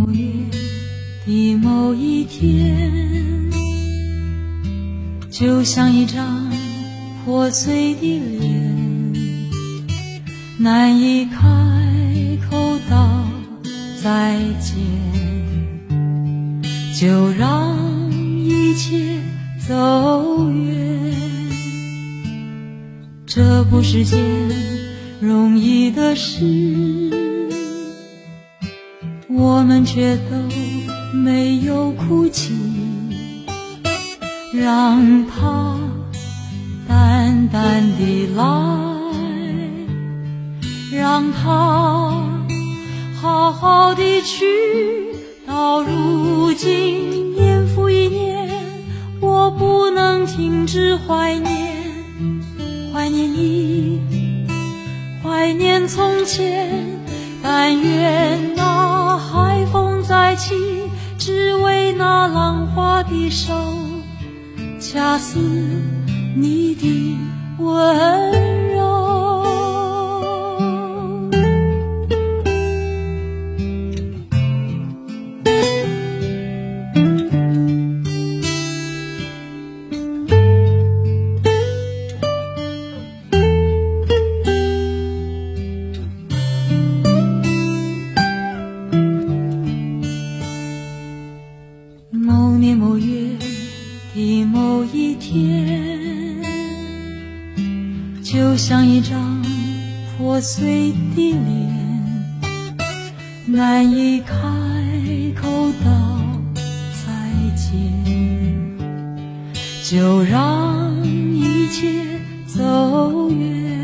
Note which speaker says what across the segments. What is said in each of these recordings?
Speaker 1: 某月的某一天，就像一张破碎的脸，难以开口道再见，就让一切走远。这不是件容易的事。我们却都没有哭泣，让它淡淡的来，让它好好的去。到如今，年复一年，我不能停止怀念，怀念你，怀念从前。但愿那海只为那浪花的手，恰似你的吻。碎的脸，难以开口道再见，就让一切走远。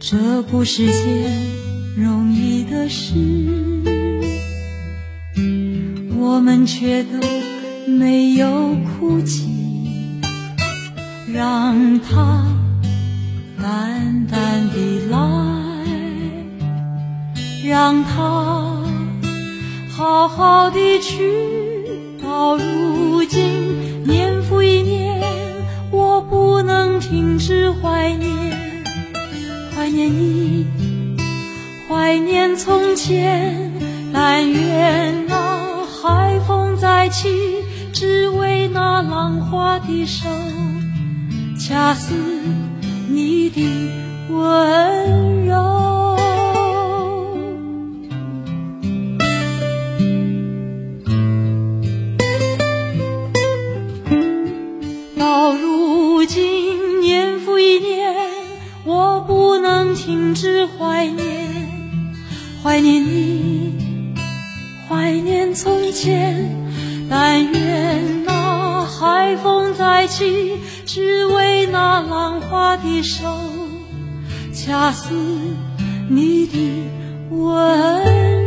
Speaker 1: 这不是件容易的事，我们却都没有哭泣，让它。淡淡的来，让它好好的去。到如今，年复一年，我不能停止怀念，怀念你，怀念从前。但愿那海风再起，只为那浪花的手，恰似。你的温柔，到如今年复一年，我不能停止怀念，怀念你，怀念从前。但愿那海风再起。只为那浪花的手，恰似你的吻。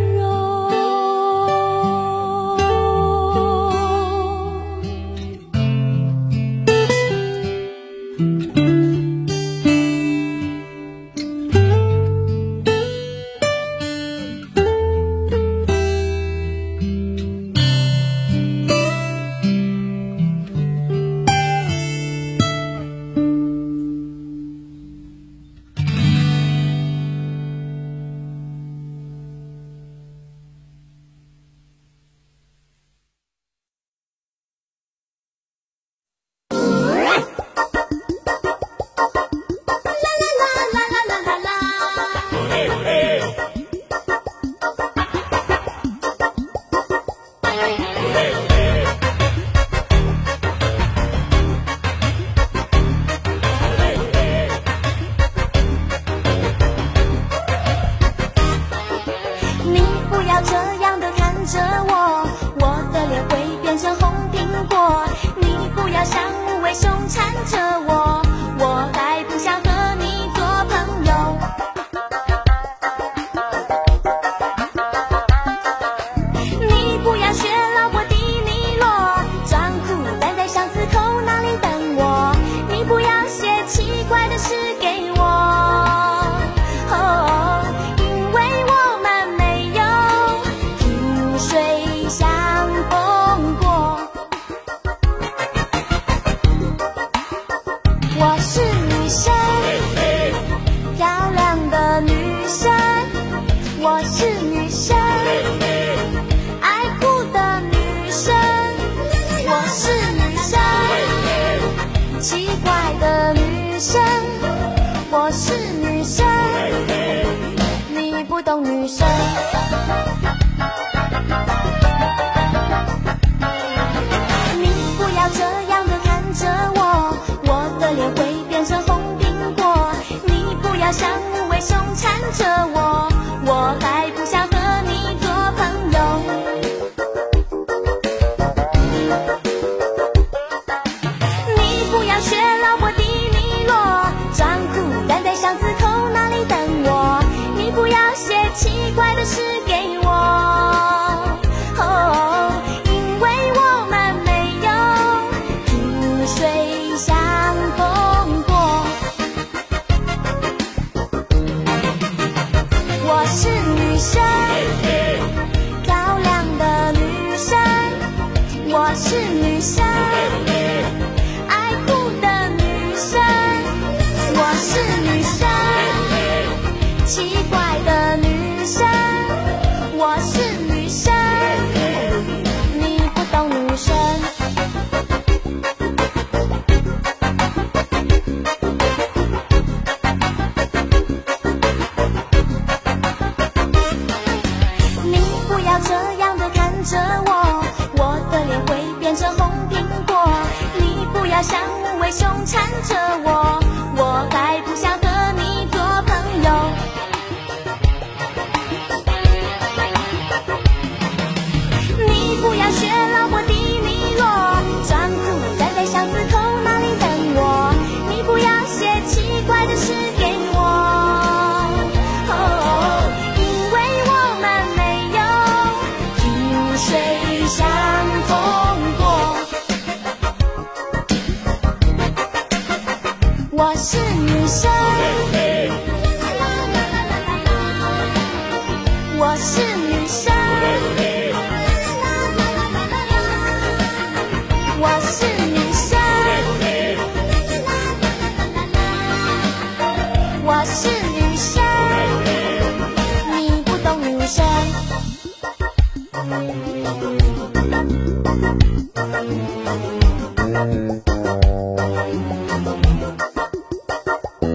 Speaker 2: 你不要这样的看着我我的脸会变成红苹果你不要像无尾熊缠着我着我这样的看着我我的脸会变成红苹果。你不要像无尾熊缠着我我还不想下。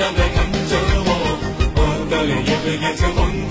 Speaker 2: 那么看着我我的脸
Speaker 3: 也会跟着红